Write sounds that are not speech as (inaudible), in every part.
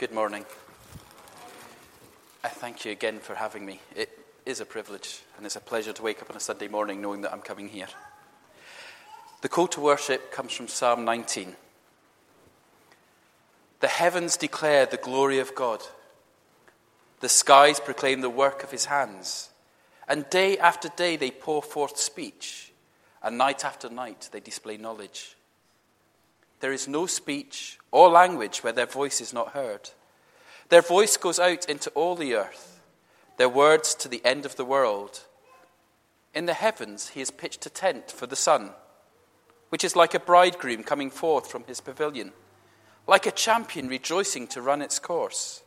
Good morning. I thank you again for having me. It is a privilege and it's a pleasure to wake up on a Sunday morning knowing that I'm coming here. The call to worship comes from Psalm 19. The heavens declare the glory of God, the skies proclaim the work of his hands, and day after day they pour forth speech, and night after night they display knowledge. There is no speech or language where their voice is not heard. Their voice goes out into all the earth, their words to the end of the world. In the heavens, he has pitched a tent for the sun, which is like a bridegroom coming forth from his pavilion, like a champion rejoicing to run its course.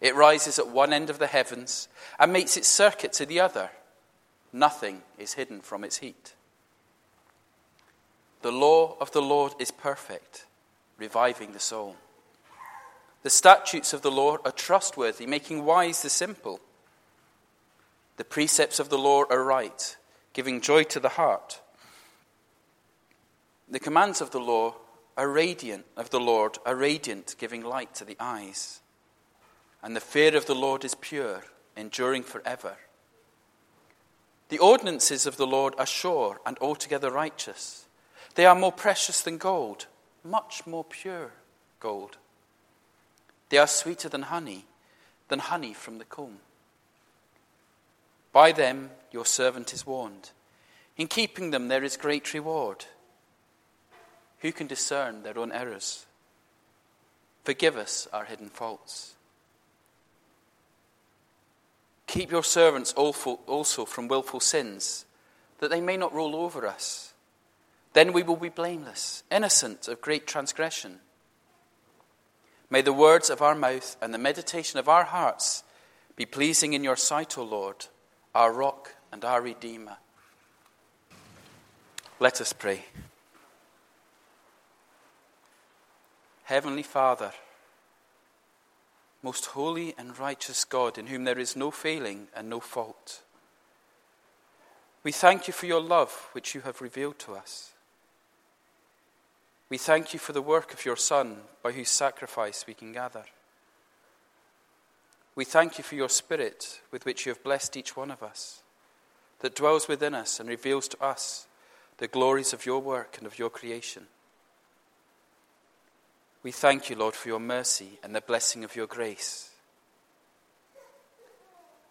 It rises at one end of the heavens and makes its circuit to the other. Nothing is hidden from its heat. The law of the Lord is perfect, reviving the soul. The statutes of the Lord are trustworthy, making wise the simple. The precepts of the Lord are right, giving joy to the heart. The commands of the law are radiant of the Lord are radiant, giving light to the eyes. And the fear of the Lord is pure, enduring forever. The ordinances of the Lord are sure and altogether righteous they are more precious than gold, much more pure gold. They are sweeter than honey, than honey from the comb. By them your servant is warned. In keeping them there is great reward. Who can discern their own errors? Forgive us our hidden faults. Keep your servants also from wilful sins, that they may not rule over us. Then we will be blameless, innocent of great transgression. May the words of our mouth and the meditation of our hearts be pleasing in your sight, O Lord, our rock and our Redeemer. Let us pray. Heavenly Father, most holy and righteous God, in whom there is no failing and no fault, we thank you for your love which you have revealed to us. We thank you for the work of your Son, by whose sacrifice we can gather. We thank you for your Spirit, with which you have blessed each one of us, that dwells within us and reveals to us the glories of your work and of your creation. We thank you, Lord, for your mercy and the blessing of your grace.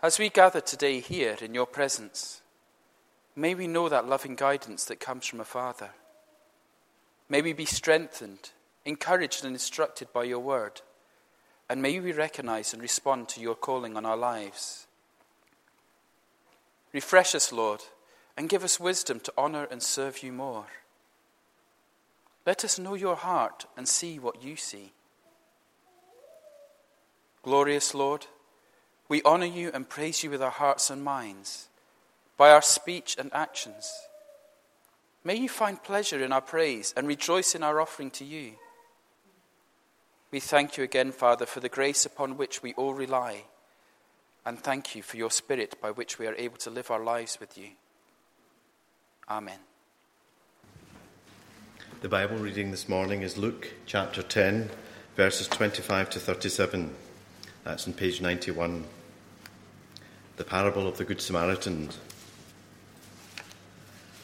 As we gather today here in your presence, may we know that loving guidance that comes from a Father. May we be strengthened, encouraged, and instructed by your word. And may we recognize and respond to your calling on our lives. Refresh us, Lord, and give us wisdom to honor and serve you more. Let us know your heart and see what you see. Glorious Lord, we honor you and praise you with our hearts and minds, by our speech and actions. May you find pleasure in our praise and rejoice in our offering to you. We thank you again, Father, for the grace upon which we all rely, and thank you for your Spirit by which we are able to live our lives with you. Amen. The Bible reading this morning is Luke chapter 10, verses 25 to 37. That's on page 91. The parable of the Good Samaritan.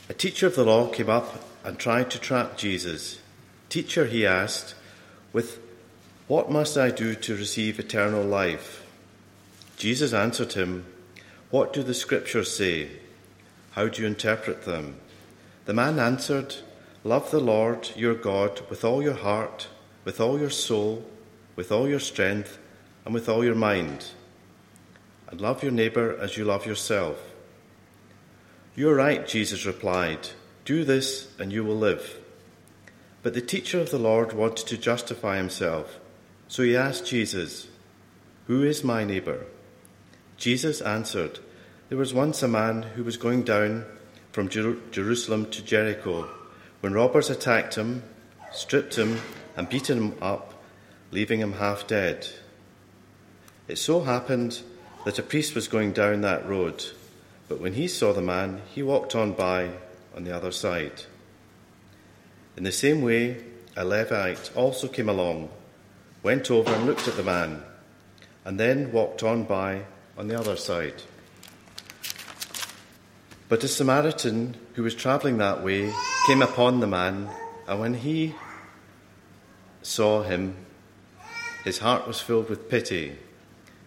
A teacher of the law came up and tried to trap Jesus. Teacher, he asked, with what must I do to receive eternal life? Jesus answered him, What do the scriptures say? How do you interpret them? The man answered, Love the Lord your God with all your heart, with all your soul, with all your strength, and with all your mind. And love your neighbour as you love yourself. You're right, Jesus replied. Do this and you will live. But the teacher of the Lord wanted to justify himself, so he asked Jesus, Who is my neighbour? Jesus answered, There was once a man who was going down from Jer- Jerusalem to Jericho when robbers attacked him, stripped him, and beat him up, leaving him half dead. It so happened that a priest was going down that road but when he saw the man, he walked on by on the other side. In the same way, a Levite also came along. went over and looked at the man, and then walked on by on the other side. But a Samaritan who was travelling that way came upon the man, and when he saw him, his heart was filled with pity.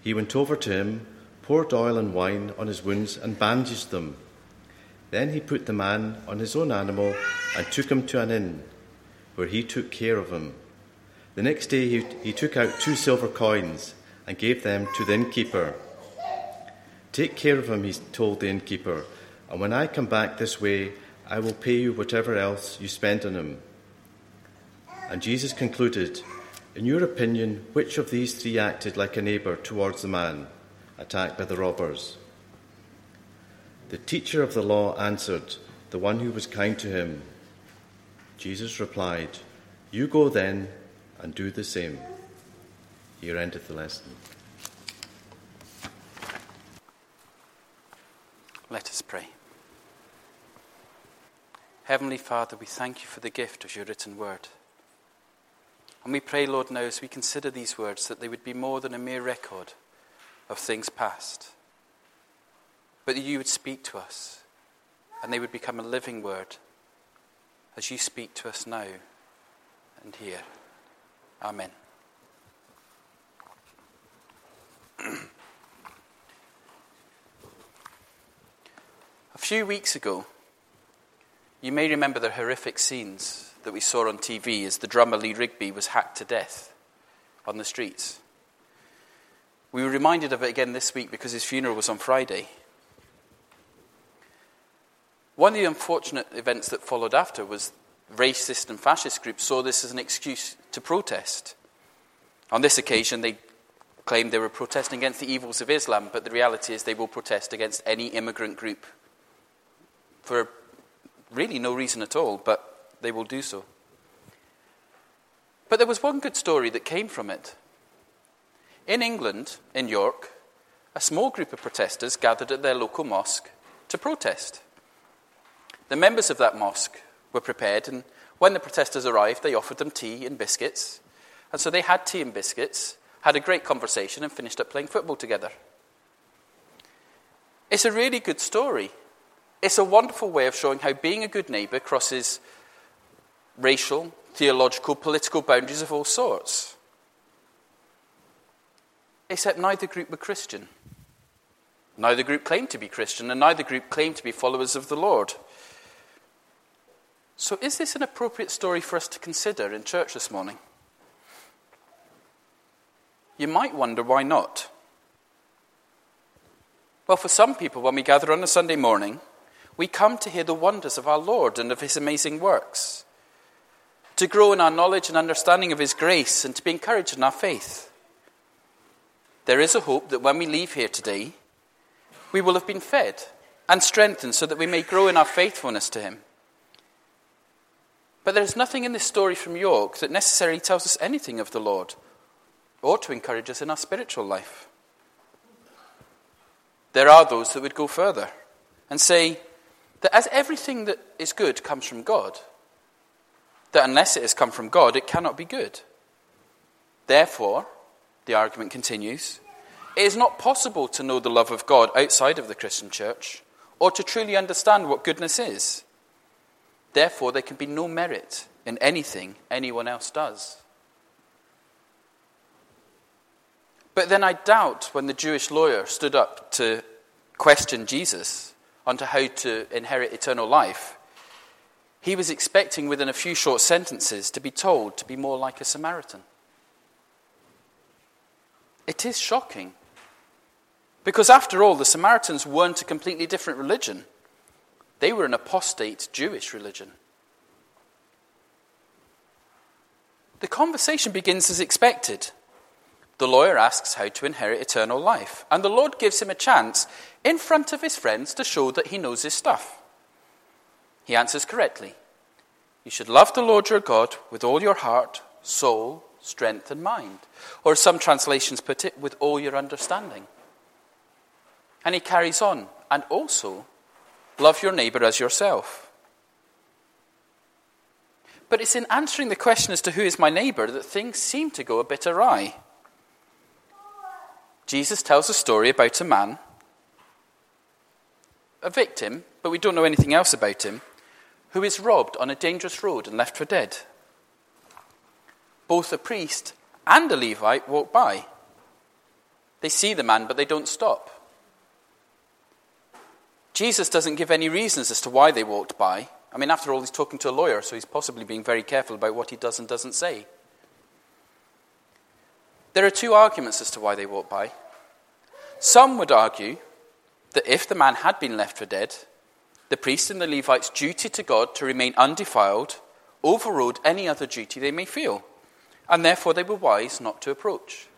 He went over to him, poured oil and wine on his wounds, and bandaged them. Then he put the man on his own animal and took him to an inn, where he took care of him. The next day he, he took out two silver coins and gave them to the innkeeper. Take care of him, he told the innkeeper, and when I come back this way, I will pay you whatever else you spend on him. And Jesus concluded, In your opinion, which of these three acted like a neighbour towards the man attacked by the robbers? The teacher of the law answered, The one who was kind to him. Jesus replied, You go then and do the same. Here endeth the lesson. Let us pray. Heavenly Father, we thank you for the gift of your written word. And we pray, Lord, now as we consider these words, that they would be more than a mere record of things past, but that you would speak to us and they would become a living word as you speak to us now and here. Amen. (clears throat) a few weeks ago, you may remember the horrific scenes that we saw on TV as the drummer Lee Rigby was hacked to death on the streets. We were reminded of it again this week because his funeral was on Friday. One of the unfortunate events that followed after was racist and fascist groups saw this as an excuse to protest. On this occasion, they claimed they were protesting against the evils of Islam, but the reality is they will protest against any immigrant group for really no reason at all, but they will do so. But there was one good story that came from it. In England, in York, a small group of protesters gathered at their local mosque to protest. The members of that mosque were prepared, and when the protesters arrived, they offered them tea and biscuits. And so they had tea and biscuits, had a great conversation, and finished up playing football together. It's a really good story it's a wonderful way of showing how being a good neighbour crosses racial, theological, political boundaries of all sorts. Except neither group were Christian. Neither group claimed to be Christian, and neither group claimed to be followers of the Lord. So, is this an appropriate story for us to consider in church this morning? You might wonder why not. Well, for some people, when we gather on a Sunday morning, we come to hear the wonders of our Lord and of his amazing works, to grow in our knowledge and understanding of his grace, and to be encouraged in our faith. There is a hope that when we leave here today, we will have been fed and strengthened so that we may grow in our faithfulness to him. But there is nothing in this story from York that necessarily tells us anything of the Lord or to encourage us in our spiritual life. There are those that would go further and say, that as everything that is good comes from God, that unless it has come from God, it cannot be good. Therefore, the argument continues, it is not possible to know the love of God outside of the Christian church or to truly understand what goodness is. Therefore, there can be no merit in anything anyone else does. But then I doubt when the Jewish lawyer stood up to question Jesus onto how to inherit eternal life, he was expecting within a few short sentences to be told to be more like a Samaritan. It is shocking. Because after all, the Samaritans weren't a completely different religion, they were an apostate Jewish religion. The conversation begins as expected. The lawyer asks how to inherit eternal life, and the Lord gives him a chance in front of his friends to show that he knows his stuff. He answers correctly. You should love the Lord your God with all your heart, soul, strength, and mind. Or some translations put it, with all your understanding. And he carries on, and also love your neighbor as yourself. But it's in answering the question as to who is my neighbor that things seem to go a bit awry. Jesus tells a story about a man, a victim, but we don't know anything else about him, who is robbed on a dangerous road and left for dead. Both a priest and a Levite walk by. They see the man, but they don't stop. Jesus doesn't give any reasons as to why they walked by. I mean, after all, he's talking to a lawyer, so he's possibly being very careful about what he does and doesn't say. There are two arguments as to why they walked by. Some would argue that if the man had been left for dead, the priest and the Levite's duty to God to remain undefiled overrode any other duty they may feel, and therefore they were wise not to approach.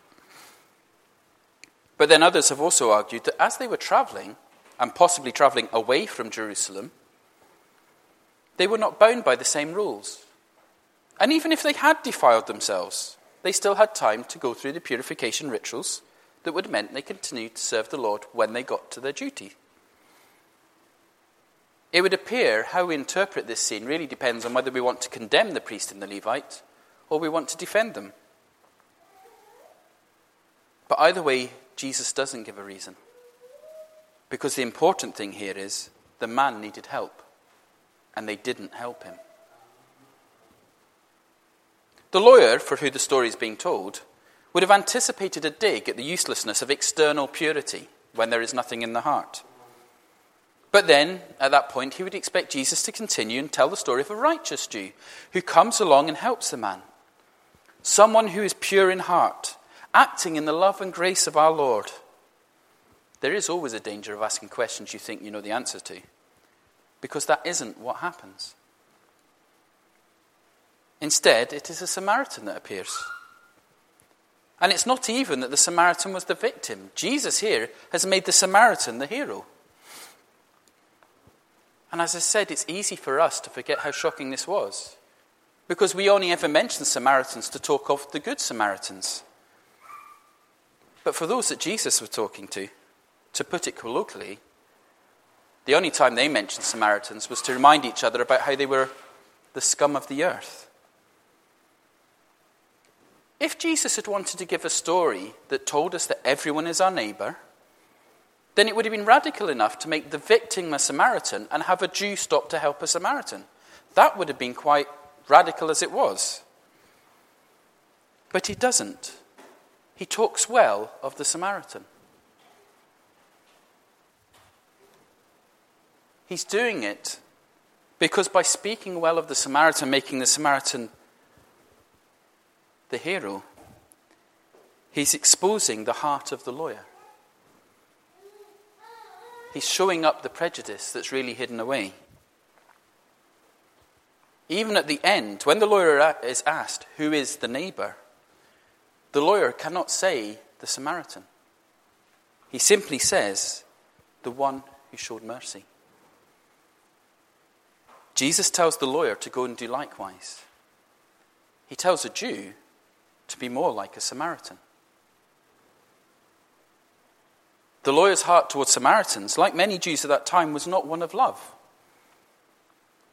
But then others have also argued that as they were traveling, and possibly traveling away from Jerusalem, they were not bound by the same rules. And even if they had defiled themselves, they still had time to go through the purification rituals that would have meant they continued to serve the Lord when they got to their duty. It would appear how we interpret this scene really depends on whether we want to condemn the priest and the Levite or we want to defend them. But either way, Jesus doesn't give a reason. Because the important thing here is the man needed help, and they didn't help him. The lawyer, for who the story is being told, would have anticipated a dig at the uselessness of external purity when there is nothing in the heart. But then, at that point, he would expect Jesus to continue and tell the story of a righteous Jew who comes along and helps the man. Someone who is pure in heart, acting in the love and grace of our Lord. There is always a danger of asking questions you think you know the answer to, because that isn't what happens. Instead, it is a Samaritan that appears. And it's not even that the Samaritan was the victim. Jesus here has made the Samaritan the hero. And as I said, it's easy for us to forget how shocking this was. Because we only ever mention Samaritans to talk of the Good Samaritans. But for those that Jesus was talking to, to put it colloquially, the only time they mentioned Samaritans was to remind each other about how they were the scum of the earth. If Jesus had wanted to give a story that told us that everyone is our neighbour, then it would have been radical enough to make the victim a Samaritan and have a Jew stop to help a Samaritan. That would have been quite radical as it was. But he doesn't. He talks well of the Samaritan. He's doing it because by speaking well of the Samaritan, making the Samaritan the hero, he's exposing the heart of the lawyer. He's showing up the prejudice that's really hidden away. Even at the end, when the lawyer is asked, Who is the neighbor? the lawyer cannot say the Samaritan. He simply says, The one who showed mercy. Jesus tells the lawyer to go and do likewise. He tells a Jew to be more like a Samaritan. The lawyer's heart towards Samaritans, like many Jews at that time, was not one of love.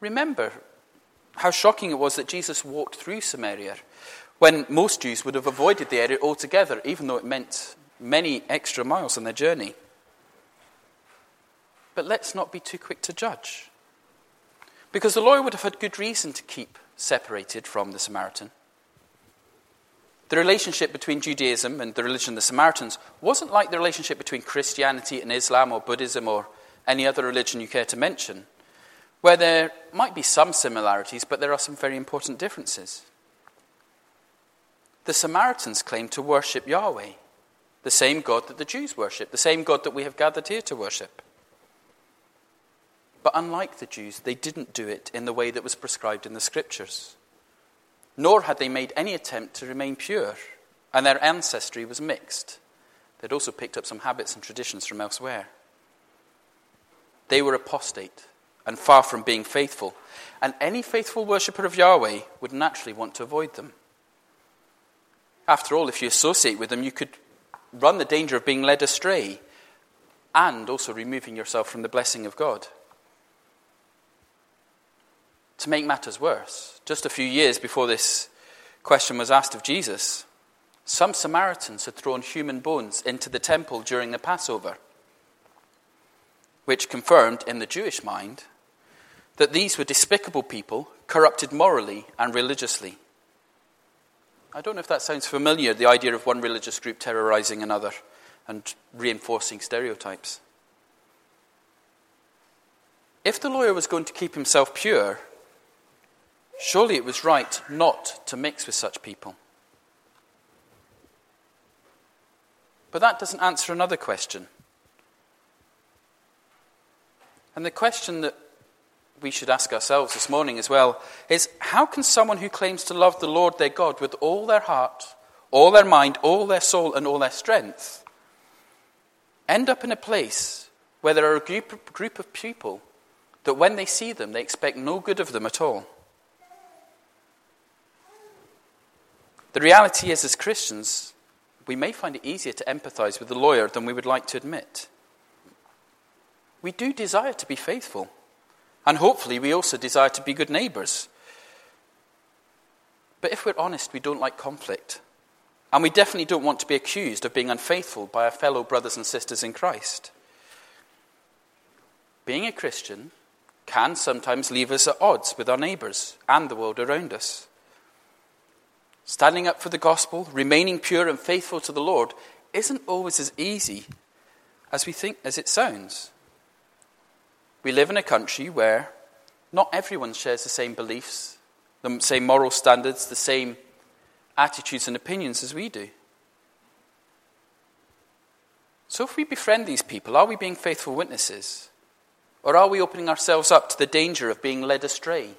Remember how shocking it was that Jesus walked through Samaria when most Jews would have avoided the area altogether, even though it meant many extra miles on their journey. But let's not be too quick to judge. Because the lawyer would have had good reason to keep separated from the Samaritan. The relationship between Judaism and the religion of the Samaritans wasn't like the relationship between Christianity and Islam or Buddhism or any other religion you care to mention, where there might be some similarities, but there are some very important differences. The Samaritans claimed to worship Yahweh, the same God that the Jews worship, the same God that we have gathered here to worship. But unlike the Jews, they didn't do it in the way that was prescribed in the scriptures nor had they made any attempt to remain pure, and their ancestry was mixed. They'd also picked up some habits and traditions from elsewhere. They were apostate and far from being faithful, and any faithful worshipper of Yahweh would naturally want to avoid them. After all, if you associate with them, you could run the danger of being led astray and also removing yourself from the blessing of God. To make matters worse, just a few years before this question was asked of Jesus, some Samaritans had thrown human bones into the temple during the Passover, which confirmed in the Jewish mind that these were despicable people, corrupted morally and religiously. I don't know if that sounds familiar, the idea of one religious group terrorizing another and reinforcing stereotypes. If the lawyer was going to keep himself pure, surely it was right not to mix with such people. But that doesn't answer another question. And the question that we should ask ourselves this morning as well is how can someone who claims to love the Lord their God with all their heart, all their mind, all their soul, and all their strength end up in a place where there are a group, group of people that when they see them, they expect no good of them at all? The reality is, as Christians, we may find it easier to empathize with the lawyer than we would like to admit. We do desire to be faithful. And hopefully, we also desire to be good neighbors. But if we're honest, we don't like conflict. And we definitely don't want to be accused of being unfaithful by our fellow brothers and sisters in Christ. Being a Christian can sometimes leave us at odds with our neighbors and the world around us. Standing up for the gospel, remaining pure and faithful to the Lord, isn't always as easy as we think as it sounds. We live in a country where not everyone shares the same beliefs, the same moral standards, the same attitudes and opinions as we do. So, if we befriend these people, are we being faithful witnesses? Or are we opening ourselves up to the danger of being led astray?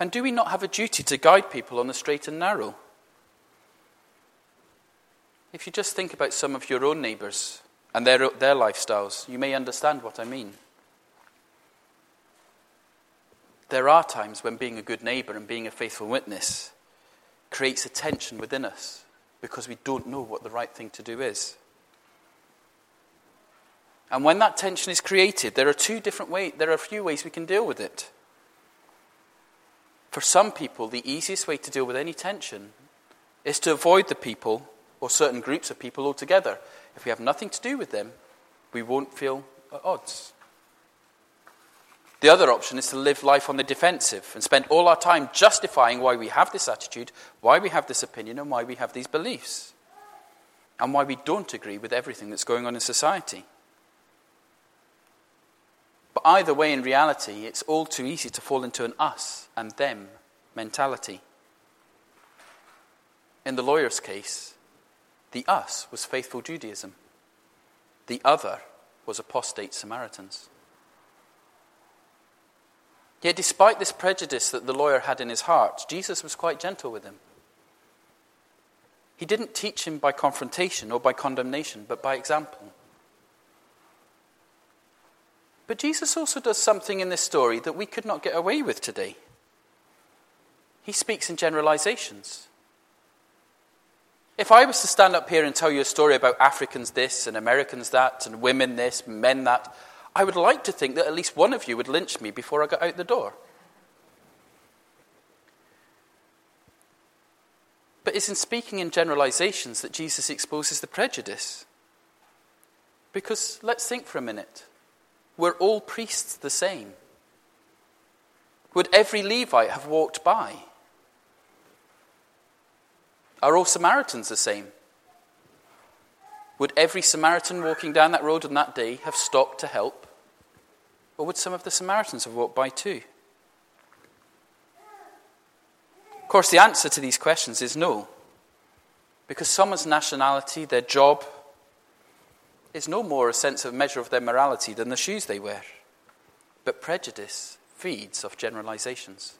And do we not have a duty to guide people on the straight and narrow? If you just think about some of your own neighbours, and their, their lifestyles, you may understand what I mean. There are times when being a good neighbour and being a faithful witness creates a tension within us because we don't know what the right thing to do is. And when that tension is created, there are two different ways, there are a few ways we can deal with it. For some people, the easiest way to deal with any tension is to avoid the people or certain groups of people altogether. If we have nothing to do with them, we won't feel at odds. The other option is to live life on the defensive and spend all our time justifying why we have this attitude, why we have this opinion, and why we have these beliefs, and why we don't agree with everything that's going on in society. But either way, in reality, it's all too easy to fall into an us and them mentality. In the lawyer's case, the us was faithful Judaism, the other was apostate Samaritans. Yet, despite this prejudice that the lawyer had in his heart, Jesus was quite gentle with him. He didn't teach him by confrontation or by condemnation, but by example. But Jesus also does something in this story that we could not get away with today. He speaks in generalizations. If I was to stand up here and tell you a story about Africans this and Americans that and women this, men that, I would like to think that at least one of you would lynch me before I got out the door. But it's in speaking in generalizations that Jesus exposes the prejudice. Because let's think for a minute. Were all priests the same? Would every Levite have walked by? Are all Samaritans the same? Would every Samaritan walking down that road on that day have stopped to help? Or would some of the Samaritans have walked by too? Of course, the answer to these questions is no. Because someone's nationality, their job, is no more a sense of measure of their morality than the shoes they wear. But prejudice feeds off generalizations.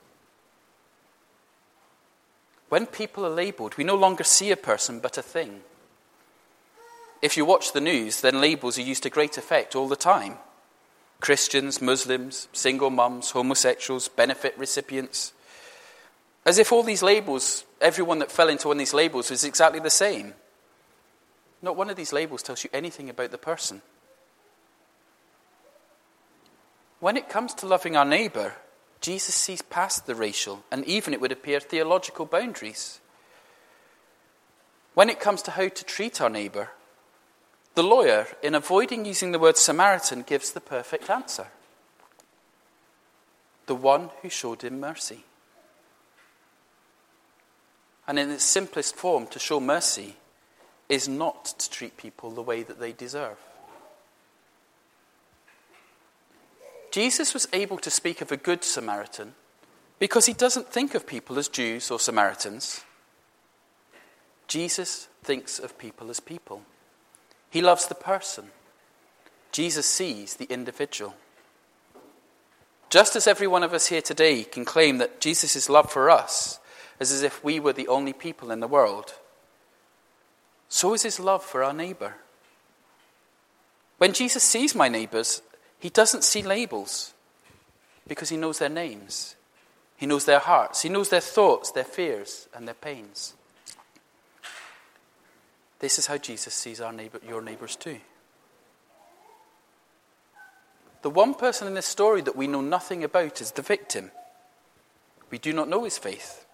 When people are labeled, we no longer see a person but a thing. If you watch the news, then labels are used to great effect all the time Christians, Muslims, single mums, homosexuals, benefit recipients. As if all these labels, everyone that fell into one of these labels, was exactly the same. Not one of these labels tells you anything about the person. When it comes to loving our neighbour, Jesus sees past the racial and even, it would appear, theological boundaries. When it comes to how to treat our neighbour, the lawyer, in avoiding using the word Samaritan, gives the perfect answer the one who showed him mercy. And in its simplest form, to show mercy is not to treat people the way that they deserve. Jesus was able to speak of a good Samaritan because he doesn't think of people as Jews or Samaritans. Jesus thinks of people as people. He loves the person. Jesus sees the individual. Just as every one of us here today can claim that Jesus' love for us is as if we were the only people in the world, so is his love for our neighbour. When Jesus sees my neighbours, he doesn't see labels because he knows their names. He knows their hearts. He knows their thoughts, their fears, and their pains. This is how Jesus sees our neighbor, your neighbours too. The one person in this story that we know nothing about is the victim. We do not know his faith,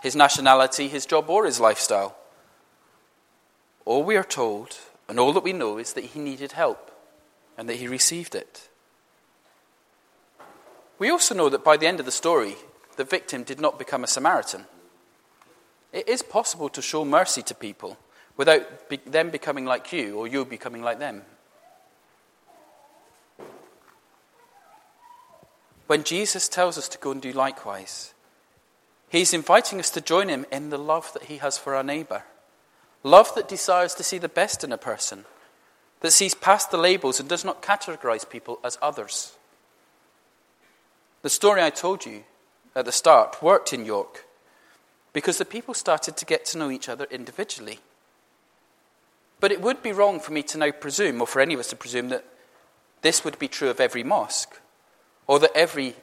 his nationality, his job, or his lifestyle. All we are told, and all that we know, is that he needed help and that he received it. We also know that by the end of the story, the victim did not become a Samaritan. It is possible to show mercy to people without be- them becoming like you or you becoming like them. When Jesus tells us to go and do likewise, he's inviting us to join him in the love that he has for our neighbour. Love that desires to see the best in a person, that sees past the labels and does not categorize people as others. The story I told you at the start worked in York because the people started to get to know each other individually. But it would be wrong for me to now presume, or for any of us to presume, that this would be true of every mosque or that every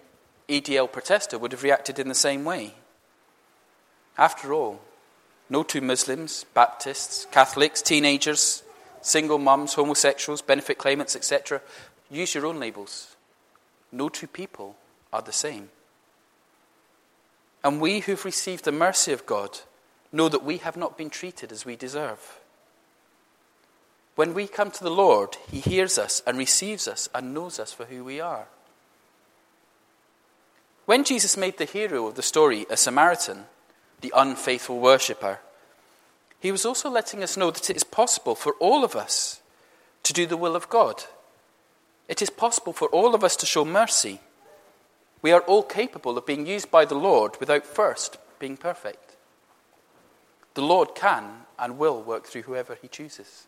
EDL protester would have reacted in the same way. After all, no two Muslims, Baptists, Catholics, teenagers, single mums, homosexuals, benefit claimants, etc. Use your own labels. No two people are the same. And we who've received the mercy of God know that we have not been treated as we deserve. When we come to the Lord, He hears us and receives us and knows us for who we are. When Jesus made the hero of the story a Samaritan, the unfaithful worshipper, he was also letting us know that it is possible for all of us to do the will of God. It is possible for all of us to show mercy. We are all capable of being used by the Lord without first being perfect. The Lord can and will work through whoever he chooses.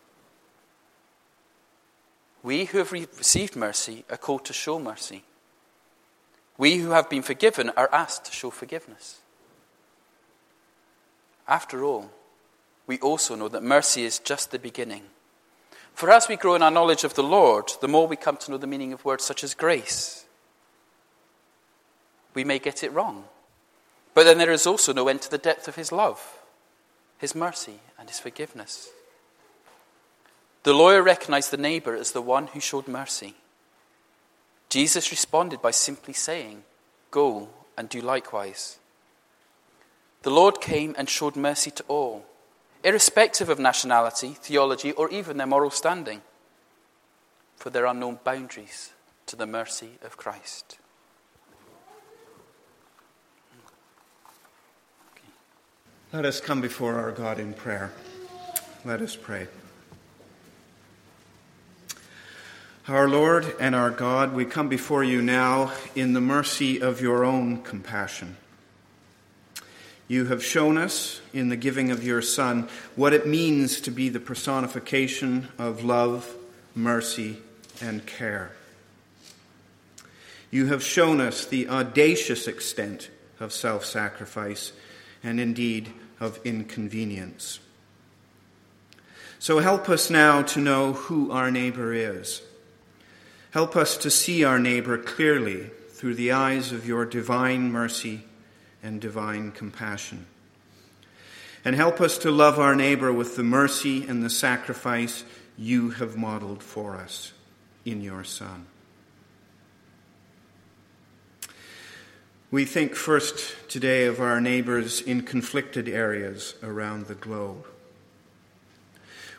We who have received mercy are called to show mercy. We who have been forgiven are asked to show forgiveness. After all, we also know that mercy is just the beginning. For as we grow in our knowledge of the Lord, the more we come to know the meaning of words such as grace. We may get it wrong, but then there is also no end to the depth of His love, His mercy, and His forgiveness. The lawyer recognized the neighbor as the one who showed mercy. Jesus responded by simply saying, Go and do likewise. The Lord came and showed mercy to all, irrespective of nationality, theology, or even their moral standing, for there are no boundaries to the mercy of Christ. Let us come before our God in prayer. Let us pray. Our Lord and our God, we come before you now in the mercy of your own compassion. You have shown us in the giving of your Son what it means to be the personification of love, mercy, and care. You have shown us the audacious extent of self sacrifice and indeed of inconvenience. So help us now to know who our neighbor is Help us to see our neighbor clearly through the eyes of your divine mercy and divine compassion. And help us to love our neighbor with the mercy and the sacrifice you have modeled for us in your Son. We think first today of our neighbors in conflicted areas around the globe.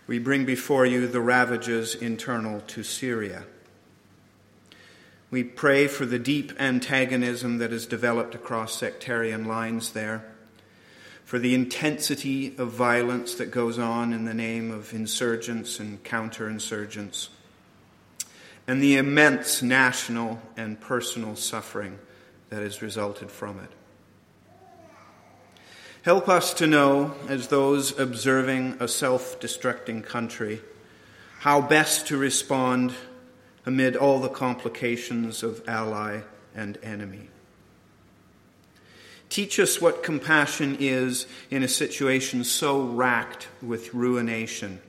We bring before you the ravages internal to Syria. We pray for the deep antagonism that has developed across sectarian lines there, for the intensity of violence that goes on in the name of insurgents and counterinsurgents, and the immense national and personal suffering that has resulted from it. Help us to know, as those observing a self destructing country, how best to respond amid all the complications of ally and enemy. Teach us what compassion is in a situation so racked with ruination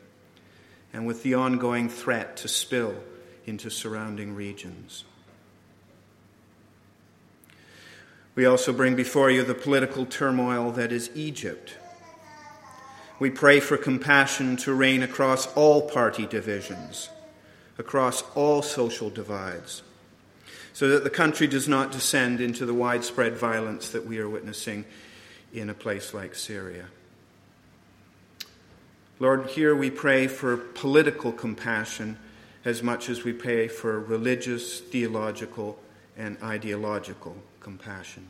and with the ongoing threat to spill into surrounding regions. We also bring before you the political turmoil that is Egypt. We pray for compassion to reign across all party divisions, across all social divides, so that the country does not descend into the widespread violence that we are witnessing in a place like Syria. Lord, here we pray for political compassion as much as we pray for religious, theological, and ideological compassion.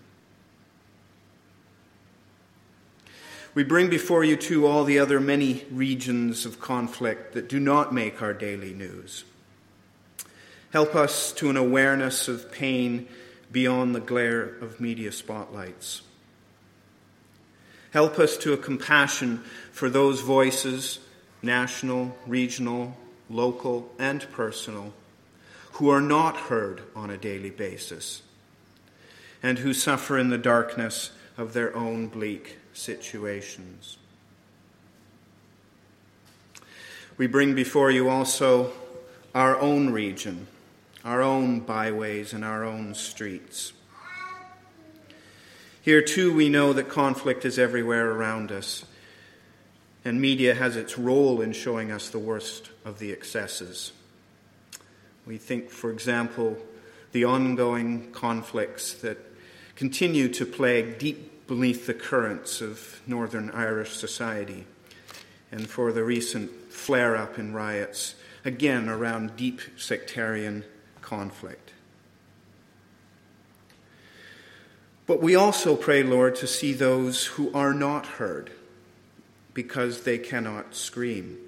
We bring before you, too, all the other many regions of conflict that do not make our daily news. Help us to an awareness of pain beyond the glare of media spotlights. Help us to a compassion for those voices, national, regional, local, and personal, who are not heard on a daily basis and who suffer in the darkness of their own bleak situations. We bring before you also our own region, our own byways, and our own streets. Here, too, we know that conflict is everywhere around us, and media has its role in showing us the worst of the excesses. We think, for example, the ongoing conflicts that continue to plague deep beneath the currents of Northern Irish society, and for the recent flare up in riots, again around deep sectarian conflict. But we also pray, Lord, to see those who are not heard because they cannot scream.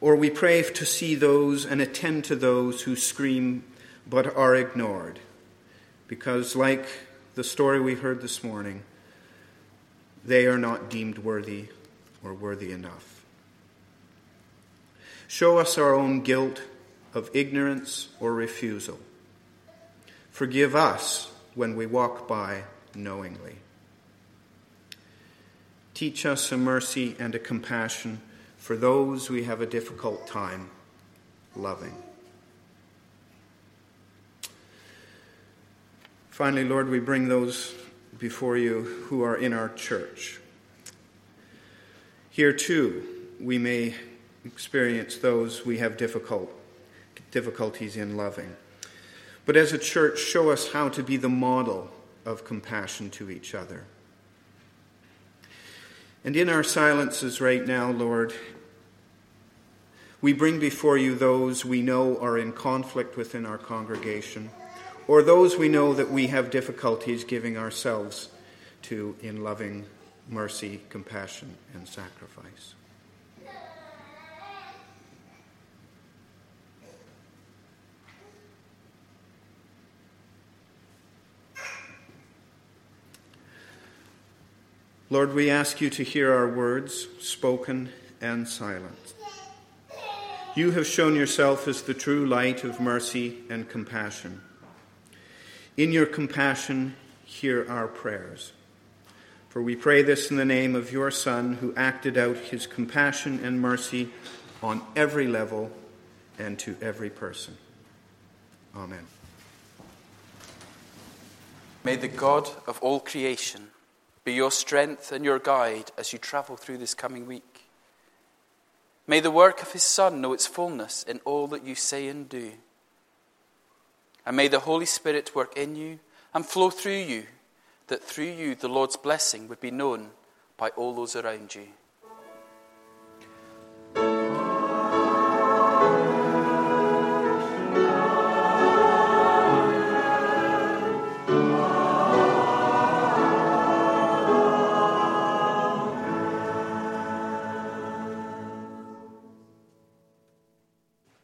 Or we pray to see those and attend to those who scream but are ignored. Because, like the story we heard this morning, they are not deemed worthy or worthy enough. Show us our own guilt of ignorance or refusal. Forgive us when we walk by knowingly. Teach us a mercy and a compassion for those we have a difficult time loving. Finally, Lord, we bring those before you who are in our church. Here, too, we may experience those we have difficult, difficulties in loving. But as a church, show us how to be the model of compassion to each other. And in our silences right now, Lord, we bring before you those we know are in conflict within our congregation or those we know that we have difficulties giving ourselves to in loving mercy, compassion, and sacrifice. Lord, we ask you to hear our words, spoken and silent. You have shown yourself as the true light of mercy and compassion. In your compassion, hear our prayers. For we pray this in the name of your Son, who acted out his compassion and mercy on every level and to every person. Amen. May the God of all creation be your strength and your guide as you travel through this coming week. May the work of his Son know its fullness in all that you say and do. And may the Holy Spirit work in you and flow through you, that through you the Lord's blessing would be known by all those around you.